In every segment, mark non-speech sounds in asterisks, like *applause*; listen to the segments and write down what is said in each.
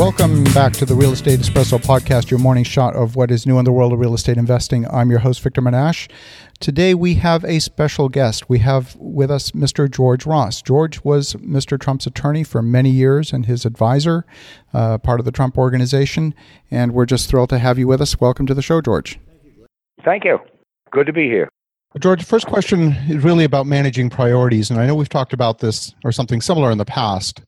Welcome back to the Real Estate Espresso Podcast, your morning shot of what is new in the world of real estate investing. I'm your host, Victor Menasce. Today we have a special guest. We have with us Mr. George Ross. George was Mr. Trump's attorney for many years and his advisor, uh, part of the Trump organization. And we're just thrilled to have you with us. Welcome to the show, George. Thank you. Good to be here. George, first question is really about managing priorities. And I know we've talked about this or something similar in the past.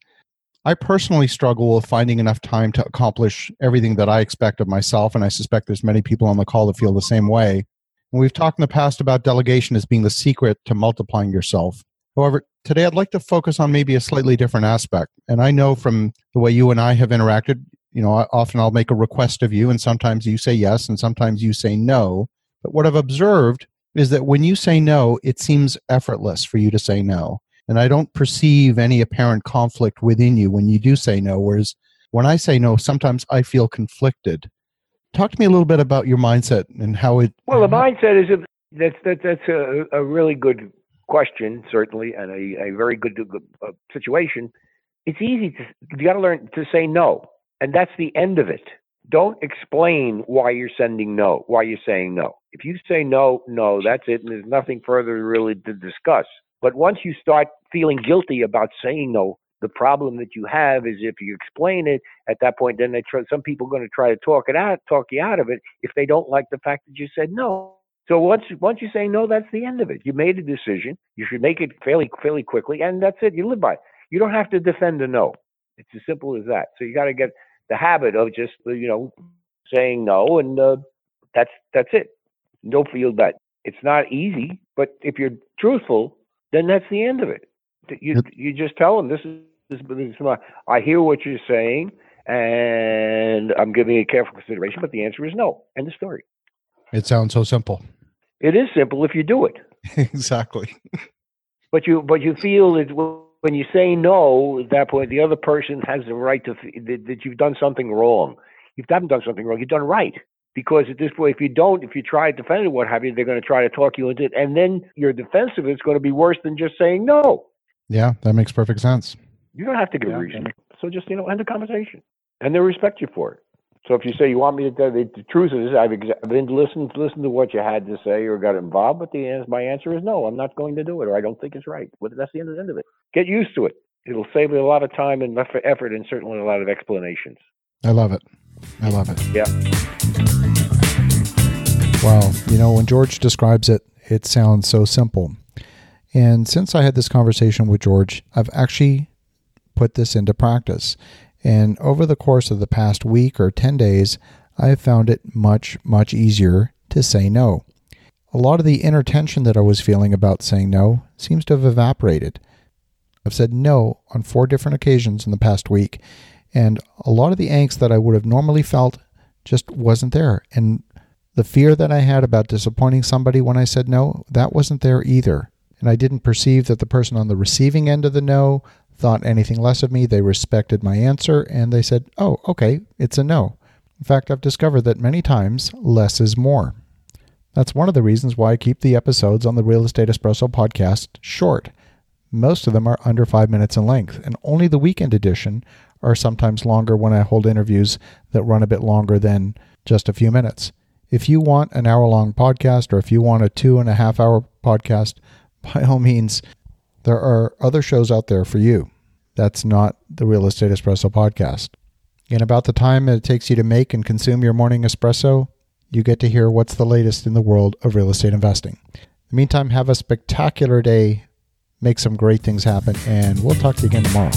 I personally struggle with finding enough time to accomplish everything that I expect of myself, and I suspect there's many people on the call that feel the same way. And we've talked in the past about delegation as being the secret to multiplying yourself. However, today I'd like to focus on maybe a slightly different aspect. And I know from the way you and I have interacted, you know, often I'll make a request of you, and sometimes you say yes, and sometimes you say no. But what I've observed is that when you say no, it seems effortless for you to say no. And I don't perceive any apparent conflict within you when you do say no. Whereas when I say no, sometimes I feel conflicted. Talk to me a little bit about your mindset and how it. Well, the mindset is a, that's that, that's a, a really good question, certainly, and a, a very good uh, situation. It's easy to you got to learn to say no, and that's the end of it. Don't explain why you're sending no, why you're saying no. If you say no, no, that's it, and there's nothing further really to discuss. But once you start feeling guilty about saying no, the problem that you have is if you explain it at that point, then they try, some people are going to try to talk it out, talk you out of it if they don't like the fact that you said no. So once once you say no, that's the end of it. You made a decision. You should make it fairly fairly quickly, and that's it. You live by it. You don't have to defend a no. It's as simple as that. So you got to get the habit of just you know saying no, and uh, that's that's it. No feel bad. It's not easy, but if you're truthful, then that's the end of it. You you just tell them this is this, is my, I hear what you're saying, and I'm giving it careful consideration, but the answer is no. End of story. It sounds so simple. It is simple if you do it. *laughs* exactly. But you but you feel that when you say no, at that point the other person has the right to that, that you've done something wrong. You haven't done something wrong. You've done right because at this point, if you don't, if you try to defend it, what have you, they're going to try to talk you into it, and then your defensive is going to be worse than just saying no. Yeah, that makes perfect sense. You don't have to give yeah, reason, so just you know end the conversation, and they respect you for it. So if you say you want me to, tell the, the truth is I've, exa- I've been listened listen to what you had to say or got involved, but the answer, my answer is no. I'm not going to do it, or I don't think it's right. But that's the end of the end of it. Get used to it. It'll save you a lot of time and effort, and certainly a lot of explanations. I love it. I love it. Yeah. Wow. You know, when George describes it, it sounds so simple. And since I had this conversation with George, I've actually put this into practice. And over the course of the past week or 10 days, I have found it much, much easier to say no. A lot of the inner tension that I was feeling about saying no seems to have evaporated. I've said no on four different occasions in the past week, and a lot of the angst that I would have normally felt just wasn't there. And the fear that I had about disappointing somebody when I said no, that wasn't there either. And I didn't perceive that the person on the receiving end of the no thought anything less of me. They respected my answer and they said, oh, okay, it's a no. In fact, I've discovered that many times less is more. That's one of the reasons why I keep the episodes on the Real Estate Espresso podcast short. Most of them are under five minutes in length, and only the weekend edition are sometimes longer when I hold interviews that run a bit longer than just a few minutes. If you want an hour long podcast or if you want a two and a half hour podcast, *laughs* by all means, there are other shows out there for you. That's not the Real Estate Espresso podcast. In about the time it takes you to make and consume your morning espresso, you get to hear what's the latest in the world of real estate investing. In the meantime, have a spectacular day, make some great things happen, and we'll talk to you again tomorrow.